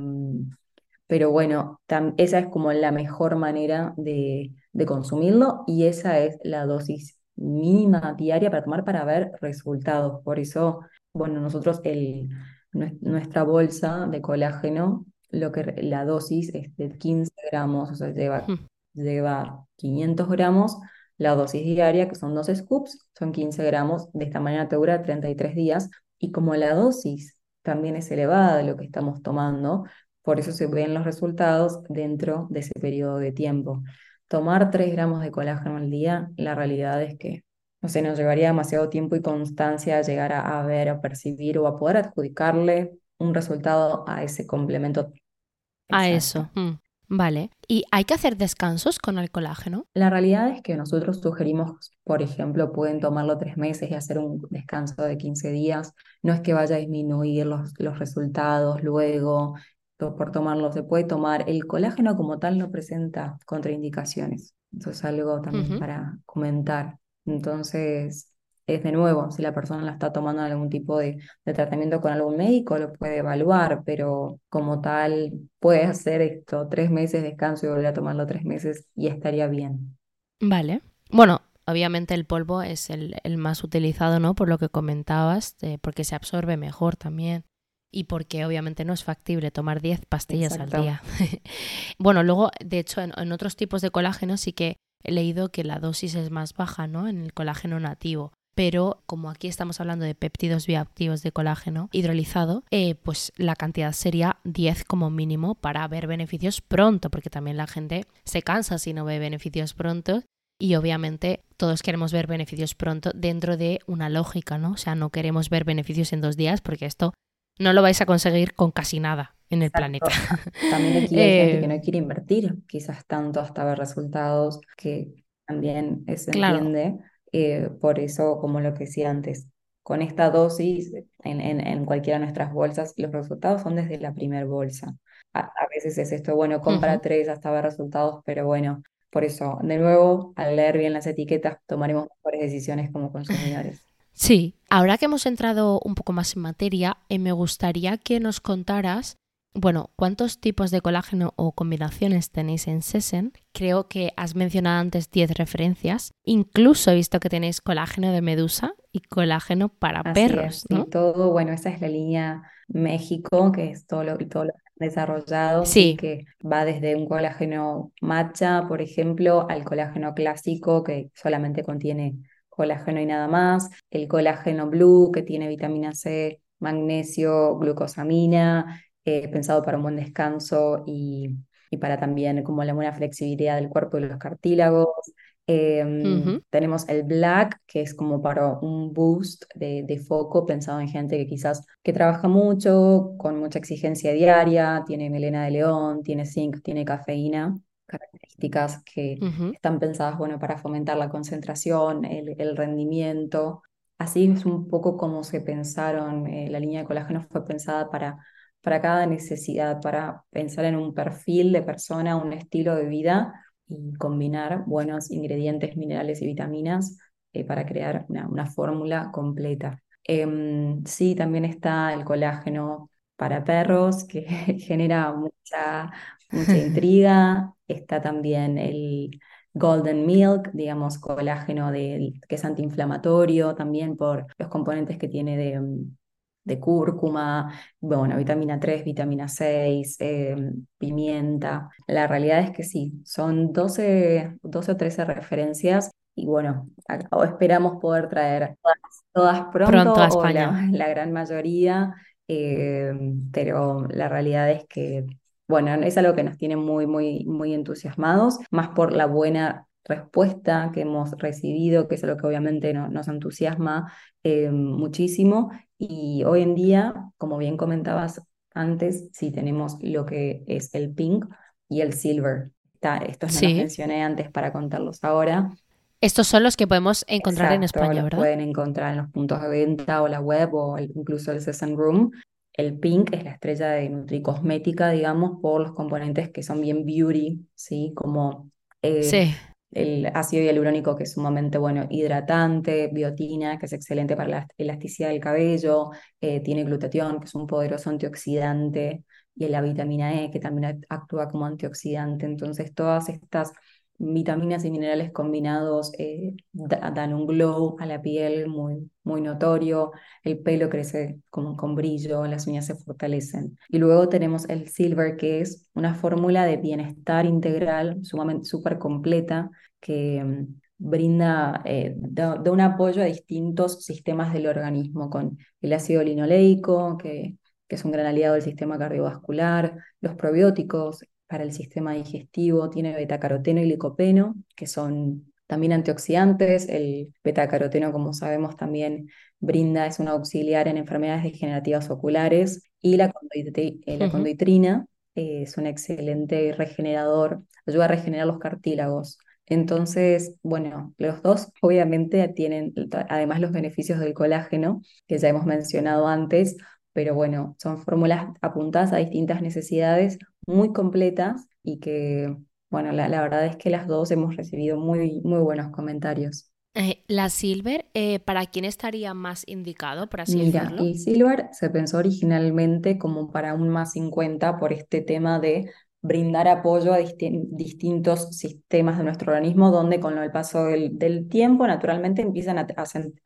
pero bueno, esa es como la mejor manera de, de consumirlo y esa es la dosis mínima diaria para tomar para ver resultados. Por eso, bueno, nosotros el, nuestra bolsa de colágeno, lo que la dosis es de 15 gramos, o sea, lleva, lleva 500 gramos. La dosis diaria, que son dos scoops, son 15 gramos. De esta manera te dura 33 días. Y como la dosis también es elevada de lo que estamos tomando, por eso se ven los resultados dentro de ese periodo de tiempo. Tomar 3 gramos de colágeno al día, la realidad es que no sé, nos llevaría demasiado tiempo y constancia a llegar a, ver, a percibir o a poder adjudicarle un resultado a ese complemento. A eso. Mm. Vale. ¿Y hay que hacer descansos con el colágeno? La realidad es que nosotros sugerimos, por ejemplo, pueden tomarlo tres meses y hacer un descanso de 15 días. No es que vaya a disminuir los, los resultados luego por tomarlo. Se puede tomar. El colágeno como tal no presenta contraindicaciones. Eso es algo también para comentar. Entonces, es de nuevo, si la persona la está tomando algún tipo de, tratamiento con algún médico, lo puede evaluar, pero como tal, puede hacer esto, tres meses de descanso y volver a tomarlo tres meses y estaría bien. Vale. Bueno, obviamente el polvo es el, más utilizado, ¿no? Por lo que comentabas, eh, porque se absorbe mejor también y porque obviamente no es factible tomar 10 pastillas al día. bueno, luego, de hecho, en, otros tipos de colágeno sí que he leído que la dosis es más baja, ¿no? En el colágeno nativo. Pero como aquí estamos hablando de péptidos bioactivos de colágeno hidrolizado, eh, pues la cantidad sería 10 como mínimo para ver beneficios pronto, porque también la gente se cansa si no ve beneficios pronto y obviamente todos queremos ver beneficios pronto dentro de una lógica, ¿no? O sea, no queremos ver beneficios en dos días porque esto no lo vais a conseguir con casi nada en el planeta. También aquí hay gente que eh, no quiere invertir quizás tanto hasta ver resultados, que también se entiende. Eh, por eso, como lo que decía antes, con esta dosis en, en, cualquiera de nuestras bolsas, los resultados son desde la primera bolsa. A, veces es esto, bueno, compra tres hasta ver resultados, pero bueno, por eso, de nuevo, al leer bien las etiquetas, tomaremos mejores decisiones como consumidores. Sí, ahora que hemos entrado un poco más en materia, eh, me gustaría que nos contaras bueno, ¿cuántos tipos de colágeno o combinaciones tenéis en Sesen? Creo que has mencionado antes 10 referencias. Incluso he visto que tenéis colágeno de medusa y colágeno para perros. ¿no? Y todo, bueno, esa es la línea México, que es todo lo, todo lo desarrollado, sí. que va desde un colágeno matcha, por ejemplo, al colágeno clásico, que solamente contiene colágeno y nada más, el colágeno blue, que tiene vitamina C, magnesio, glucosamina, eh, pensado para un buen descanso y, para también como la buena flexibilidad del cuerpo y los cartílagos. Em, tenemos el black, que es como para un boost de, foco, pensado en gente que quizás que trabaja mucho, con mucha exigencia diaria, tiene melena de león, tiene zinc, tiene cafeína, características que están pensadas bueno, para fomentar la concentración, el, el, rendimiento. Así es un poco como se pensaron, eh, la línea de colágeno fue pensada para para cada necesidad, para pensar en un perfil de persona, un estilo de vida y combinar buenos ingredientes, minerales y vitaminas eh, para crear una, fórmula completa. Em, sí, también está el colágeno para perros, que genera mucha, mucha intriga. Está también el Golden Milk, digamos, colágeno que es antiinflamatorio, también por los componentes que tiene de, de cúrcuma, bueno, vitamina 3, vitamina 6, em, pimienta. La realidad es que sí, son 12, 12 o 13 referencias y bueno, esperamos poder traer todas, pronto, a España. la, gran mayoría, em, pero la realidad es que, bueno, es algo que nos tiene muy, muy, muy entusiasmados, más por la buena respuesta que hemos recibido, que es algo que obviamente nos entusiasma em, muchísimo, y hoy en día, como bien comentabas antes, sí tenemos lo que es el pink y el silver. estos no los mencioné antes para contarlos ahora. Estos son los que podemos encontrar en España, ¿verdad? Pueden encontrar en los puntos de venta o la web o incluso el Session Room. El pink es la estrella de nutricosmética, digamos, por los componentes que son bien beauty, ¿sí? Como eh, sí el ácido hialurónico que es sumamente bueno, hidratante, biotina, que es excelente para la elasticidad del cabello, eh, tiene glutatión, que es un poderoso antioxidante, y la vitamina E, que también actúa como antioxidante. Entonces, todas estas vitaminas y minerales combinados eh, dan un glow a la piel muy, muy notorio, el pelo crece como con brillo, las uñas se fortalecen. Y luego tenemos el silver, que es una fórmula de bienestar integral sumamente súper completa que mm, brinda, eh, da, un apoyo a distintos sistemas del organismo, con el ácido linoleico, que que es un gran aliado del sistema cardiovascular, los probióticos para el sistema digestivo, tiene betacaroteno y licopeno, que son también antioxidantes. El betacaroteno, como sabemos, también brinda, es un auxiliar en enfermedades degenerativas oculares y la, eh, la condoitrina eh, es un excelente regenerador, ayuda a regenerar los cartílagos. Entonces, bueno, los dos obviamente tienen además los beneficios del colágeno, que ya hemos mencionado antes, pero bueno, son fórmulas apuntadas a distintas necesidades muy completas y que, bueno, la, verdad es que las dos hemos recibido muy, muy buenos comentarios. Eh, la Silver, eh, ¿para quién estaría más indicado, por así Mira, decirlo? el Silver se pensó originalmente como para un más 50 por este tema de brindar apoyo a distintos sistemas de nuestro organismo donde con el paso del, tiempo naturalmente empiezan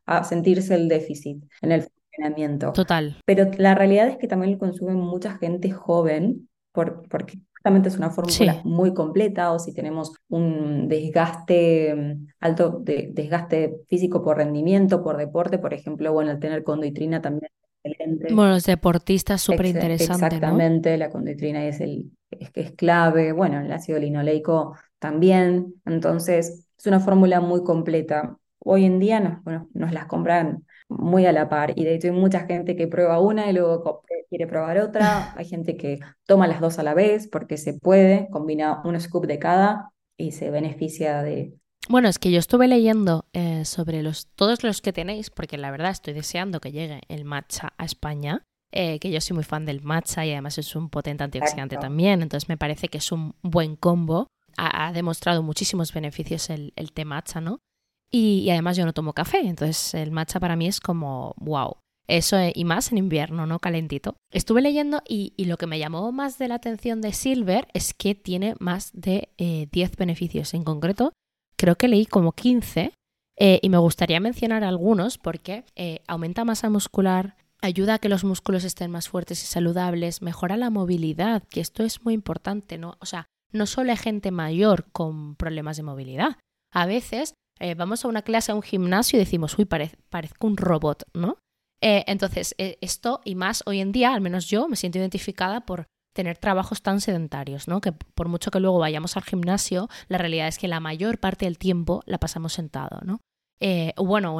a, sentirse el déficit en el funcionamiento. Total. Pero la realidad es que también lo consume mucha gente joven por, porque justamente es una fórmula muy completa o si tenemos un desgaste mm, alto, de, desgaste físico por rendimiento, por deporte, por ejemplo, bueno, el tener conduitrina también es excelente. Bueno, los deportistas súper interesante. Exactamente, la conduitrina es, el, es, es clave, bueno, el ácido linoleico también, entonces es una fórmula muy completa. Hoy en día nos, bueno, nos las compran muy a la par. Y de hecho hay mucha gente que prueba una y luego quiere probar otra. Hay gente que toma las dos a la vez porque se puede, combina un scoop de cada y se beneficia de... Bueno, es que yo estuve leyendo eh, sobre los, todos los que tenéis, porque la verdad estoy deseando que llegue el matcha a España, eh, que yo soy muy fan del matcha y además es un potente antioxidante también, entonces me parece que es un buen combo. Ha, demostrado muchísimos beneficios el, el té matcha, ¿no? Y, además yo no tomo café, entonces el matcha para mí es como wow. Eso eh, y más en invierno, ¿no? Calentito. Estuve leyendo y, lo que me llamó más de la atención de Silver es que tiene más de 10 eh, beneficios. En concreto, creo que leí como 15 eh, y me gustaría mencionar algunos porque aumenta masa muscular, ayuda a que los músculos estén más fuertes y saludables, mejora la movilidad, que esto es muy importante, ¿no? O sea, no solo hay gente mayor con problemas de movilidad. A veces eh, vamos a una clase, a un gimnasio y decimos, uy, parezco un robot, ¿no? Eh, entonces, eh, esto y más hoy en día, al menos yo, me siento identificada por tener trabajos tan sedentarios, ¿no? Que por mucho que luego vayamos al gimnasio, la realidad es que la mayor parte del tiempo la pasamos sentado, ¿no? bueno,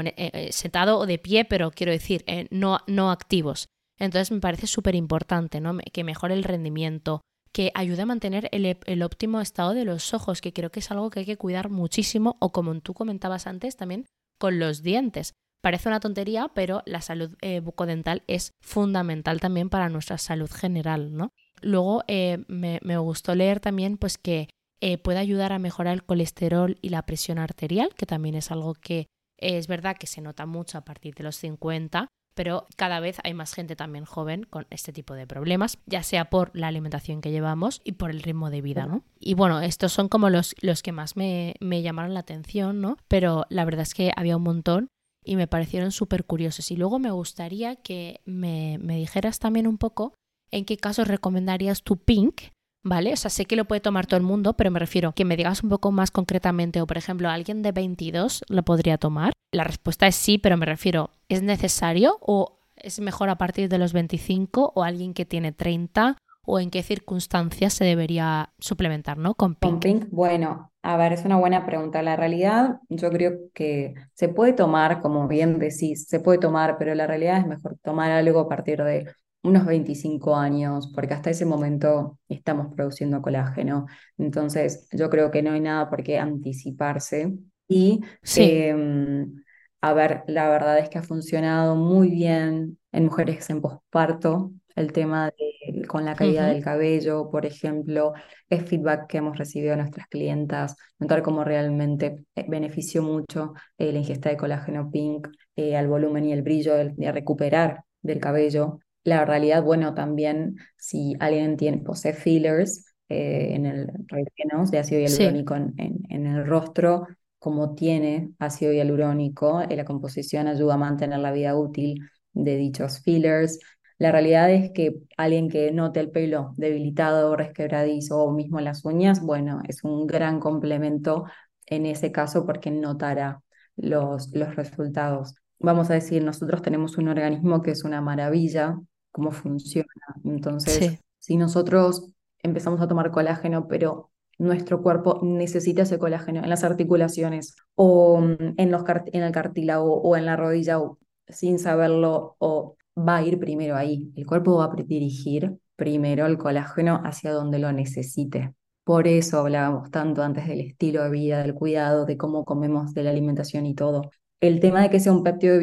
sentado o de pie, pero quiero decir, no, no activos. Entonces me parece súper importante, ¿no? Que mejore el rendimiento, que ayuda a mantener el, óptimo estado de los ojos, que creo que es algo que hay que cuidar muchísimo, o como tú comentabas antes, también con los dientes. Parece una tontería, pero la salud eh, bucodental es fundamental también para nuestra salud general, ¿no? Luego eh, me, gustó leer también pues que eh, puede ayudar a mejorar el colesterol y la presión arterial, que también es algo que es verdad que se nota mucho a partir de los 50, pero cada vez hay más gente también joven con este tipo de problemas, ya sea por la alimentación que llevamos y por el ritmo de vida, ¿no? Y bueno, estos son como los, los que más me, me llamaron la atención, ¿no? Pero la verdad es que había un montón y me parecieron súper curiosos. Y luego me gustaría que me, me dijeras también un poco en qué casos recomendarías tu Pink, ¿vale? O sea, sé que lo puede tomar todo el mundo, pero me refiero que me digas un poco más concretamente, o por ejemplo, alguien de 22 lo podría tomar. La respuesta es sí, pero me refiero, ¿es necesario o es mejor a partir de los 25 o alguien que tiene 30? ¿O en qué circunstancias se debería suplementar, ¿no? Con Pink. Con Pink, bueno, a ver, es una buena pregunta. La realidad, yo creo que se puede tomar, como bien decís, se puede tomar, pero la realidad es mejor tomar algo a partir de unos 25 años, porque hasta ese momento estamos produciendo colágeno. Entonces, yo creo que no hay nada por qué anticiparse. Y, em, a ver, la verdad es que ha funcionado muy bien en mujeres en posparto, el tema de, con la caída del cabello, por ejemplo, es feedback que hemos recibido de nuestras clientas, notar cómo realmente eh, benefició mucho eh, la ingesta de colágeno pink eh, al volumen y el brillo de recuperar del cabello la realidad, bueno, también si alguien tiene, posee fillers eh, en el relleno de ácido hialurónico en, en, el rostro, como tiene ácido hialurónico, eh, la composición ayuda a mantener la vida útil de dichos fillers. La realidad es que alguien que note el pelo debilitado, resquebradizo o mismo las uñas, bueno, es un gran complemento en ese caso porque notará los, los resultados. Vamos a decir, nosotros tenemos un organismo que es una maravilla, cómo funciona. Entonces, si nosotros empezamos a tomar colágeno, pero nuestro cuerpo necesita ese colágeno en las articulaciones o mm, en, los en el cartílago o en la rodilla o, sin saberlo o va a ir primero ahí. El cuerpo va a dirigir primero el colágeno hacia donde lo necesite. Por eso hablábamos tanto antes del estilo de vida, del cuidado, de cómo comemos, de la alimentación y todo. El tema de que sea un péptido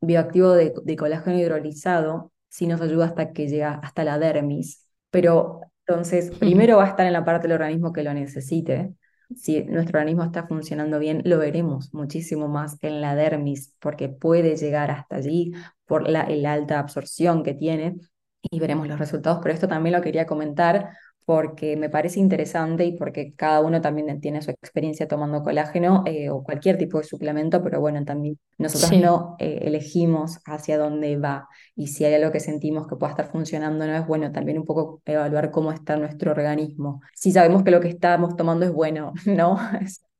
bioactivo de, de colágeno hidrolizado sí nos ayuda hasta que llega hasta la dermis. Pero entonces, primero va a estar en la parte del organismo que lo necesite. Si nuestro organismo está funcionando bien, lo veremos muchísimo más en la dermis, porque puede llegar hasta allí por la, la alta absorción que tiene y veremos los resultados. Pero esto también lo quería comentar porque me parece interesante y porque cada uno también tiene su experiencia tomando colágeno eh, o cualquier tipo de suplemento, pero bueno, también nosotros no eh, elegimos hacia dónde va y si hay algo que sentimos que pueda estar funcionando no es bueno, también un poco evaluar cómo está nuestro organismo. Si sabemos que lo que estamos tomando es bueno, ¿no?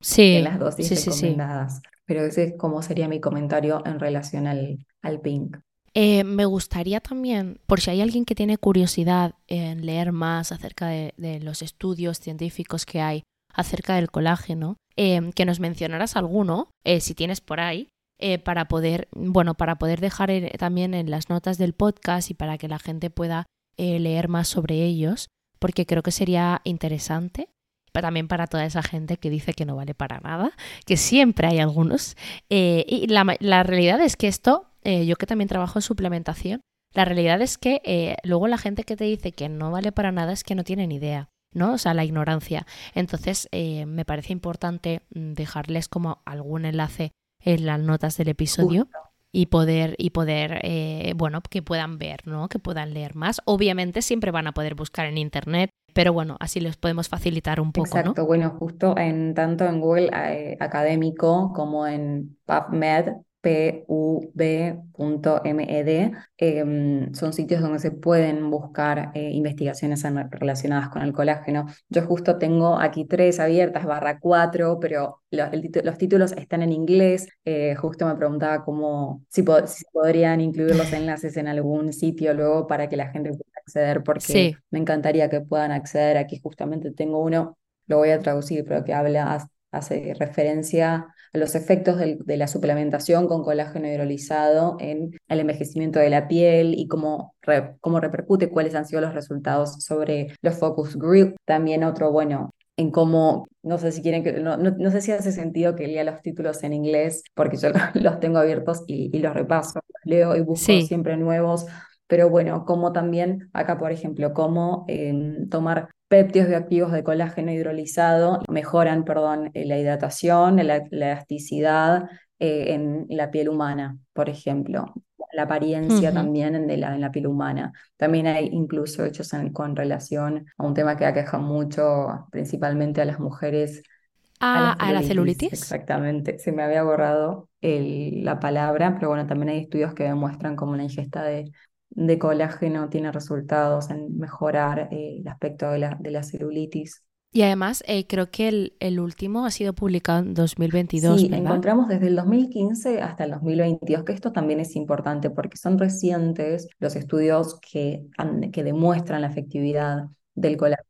Sí, en las dosis sí, recomendadas. Pero ese es como sería mi comentario en relación al, al pink. Eh, me gustaría también, por si hay alguien que tiene curiosidad en leer más acerca de, los estudios científicos que hay acerca del colágeno, em, que nos mencionaras alguno, eh, si tienes por ahí, eh, para poder, bueno, para poder dejar también en las notas del podcast y para que la gente pueda leer más sobre ellos, porque creo que sería interesante también para toda esa gente que dice que no vale para nada, que siempre hay algunos. y la, realidad es que esto eh, yo que también trabajo en suplementación, la realidad es que eh, luego la gente que te dice que no vale para nada es que no tiene ni idea. ¿no? O sea, la ignorancia. Entonces, eh, me parece importante mm, dejarles como algún enlace en las notas del episodio y poder, y poder bueno, que puedan ver, ¿no? Que puedan leer más. Obviamente siempre van a poder buscar en internet, pero bueno, así les podemos facilitar un poco, Exacto, bueno, justo en tanto en Google académico como en PubMed pub.med. Em, son sitios donde se pueden buscar eh, investigaciones relacionadas con el colágeno. Yo justo tengo aquí tres abiertas, barra cuatro, pero los títulos están en inglés. Eh, justo me preguntaba cómo, si, podrían incluir los enlaces en algún sitio luego para que la gente pueda acceder, porque me encantaría que puedan acceder. Aquí justamente tengo uno, lo voy a traducir, pero que habla hace referencia a los efectos de la suplementación con colágeno hidrolizado en el envejecimiento de la piel y cómo, cómo repercute, cuáles han sido los resultados sobre los focus group. También otro, bueno, en cómo, no sé si quieren que, no, no, sé si hace sentido que lea los títulos en inglés, porque yo los tengo abiertos y, los repaso, los leo y busco siempre nuevos, pero bueno, como también acá, por ejemplo, cómo em, tomar péptidos bioactivos de colágeno hidrolizado mejoran, perdón, eh, la hidratación, la, elasticidad eh, en la piel humana, por ejemplo. La apariencia también en, de la, en la piel humana. También hay incluso hechos con relación a un tema que aqueja mucho, principalmente a las mujeres. Ah, a, la, celulitis. Exactamente, se me había borrado la palabra, pero bueno, también hay estudios que demuestran como la ingesta de de colágeno tiene resultados en mejorar eh, el aspecto de la, de la celulitis. Y además, eh, creo que el, el, último ha sido publicado en 2022. Sí, encontramos desde el 2015 hasta el 2022, que esto también es importante porque son recientes los estudios que, que demuestran la efectividad del colágeno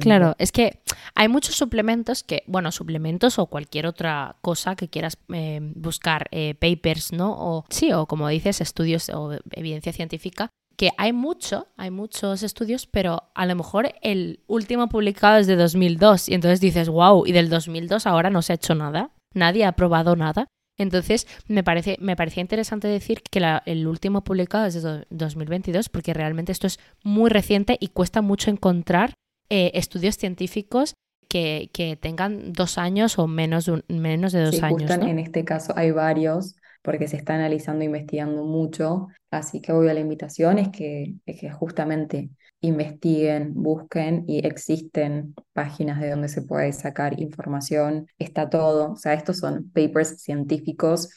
Claro, es que hay muchos suplementos que, bueno, suplementos o cualquier otra cosa que quieras eh, buscar, eh, papers, ¿no? O sí, o como dices, estudios o evidencia científica, que hay mucho, hay muchos estudios, pero a lo mejor el último publicado es de 2002 y entonces dices, wow, y del 2002 ahora no se ha hecho nada, nadie ha probado nada. Entonces, me, parece, me parecía interesante decir que el último publicado es de 2022 porque realmente esto es muy reciente y cuesta mucho encontrar eh, estudios científicos que, que, tengan dos años o menos de, menos de dos años. En este caso hay varios porque se está analizando e investigando mucho, así que voy a la invitación es que, es que justamente investiguen, busquen y existen páginas de donde se puede sacar información, está todo, o sea, estos son papers científicos,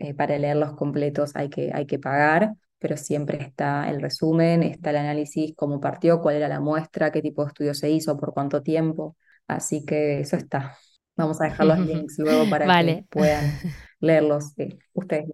eh, para leerlos completos hay que, hay que pagar, pero siempre está el resumen, está el análisis, cómo partió, cuál era la muestra, qué tipo de estudio se hizo, por cuánto tiempo. Así que eso está. Vamos a dejar los links luego para que puedan leerlos eh, ustedes.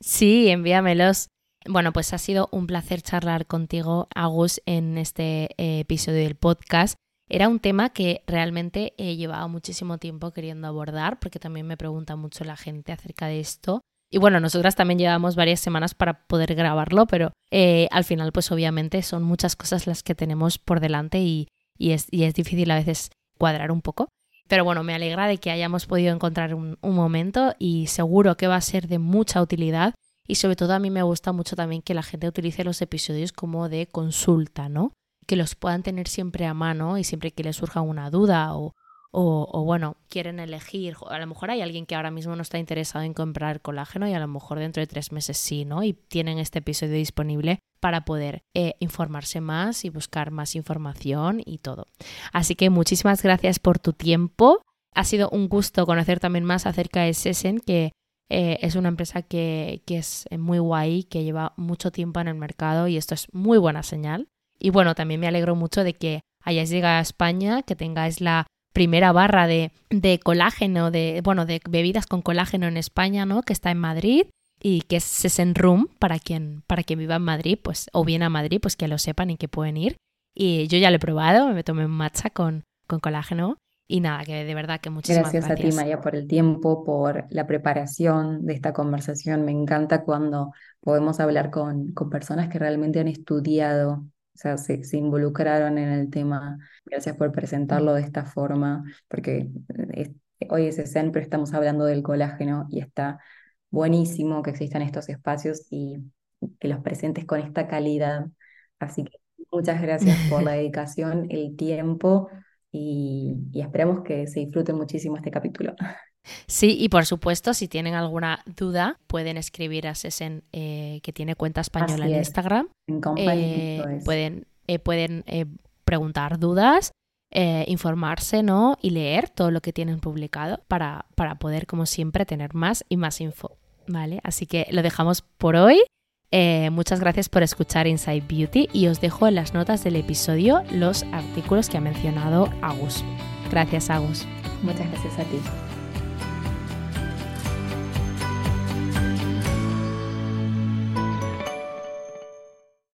Sí, envíamelos. Bueno, pues ha sido un placer charlar contigo, Agus, en este eh, episodio del podcast. Era un tema que realmente he llevado muchísimo tiempo queriendo abordar, porque también me pregunta mucho la gente acerca de esto. Y bueno, nosotras también llevamos varias semanas para poder grabarlo, pero eh, al final, pues obviamente son muchas cosas las que tenemos por delante y, es, difícil a veces cuadrar un poco. Pero bueno, me alegra de que hayamos podido encontrar un, un momento y seguro que va a ser de mucha utilidad. Y sobre todo a mí me gusta mucho también que la gente utilice los episodios como de consulta, ¿no? Que los puedan tener siempre a mano y siempre que les surja una duda o, o, bueno, quieren elegir, a lo mejor hay alguien que ahora mismo no está interesado en comprar colágeno y a lo mejor dentro de tres meses sí, ¿no? Y tienen este episodio disponible para poder eh, informarse más y buscar más información y todo. Así que muchísimas gracias por tu tiempo. Ha sido un gusto conocer también más acerca de Sesen, que eh, es una empresa que, que es muy guay, que lleva mucho tiempo en el mercado y esto es muy buena señal. Y bueno, también me alegro mucho de que hayáis llegado a España, que tengáis la primera barra de, de colágeno, de, bueno, de bebidas con colágeno en España, ¿no? Que está en Madrid y que es Sesen Room para quien, para quien viva en Madrid, pues, o viene a Madrid, pues que lo sepan y que pueden ir. Y yo ya lo he probado, me tomé un matcha con, con colágeno y nada, que de verdad que muchísimas gracias. Gracias a ti, María, por el tiempo, por la preparación de esta conversación. Me encanta cuando podemos hablar con, con personas que realmente han estudiado sea, se, se, involucraron en el tema. Gracias por presentarlo de esta forma, porque hoy es siempre estamos hablando del colágeno y está buenísimo que existan estos espacios y que los presentes con esta calidad. Así que muchas gracias por la dedicación, el tiempo y, y esperamos que se disfrute muchísimo este capítulo. Sí, y por supuesto, si tienen alguna duda, pueden escribir a Sesen, eh, que tiene cuenta española en Instagram. Eh, pueden eh, pueden preguntar dudas, informarse ¿no? y leer todo lo que tienen publicado para, para poder, como siempre, tener más y más info. ¿Vale? Así que lo dejamos por hoy. muchas gracias por escuchar Inside Beauty y os dejo en las notas del episodio los artículos que ha mencionado Agus. Gracias, Agus. Muchas gracias a ti.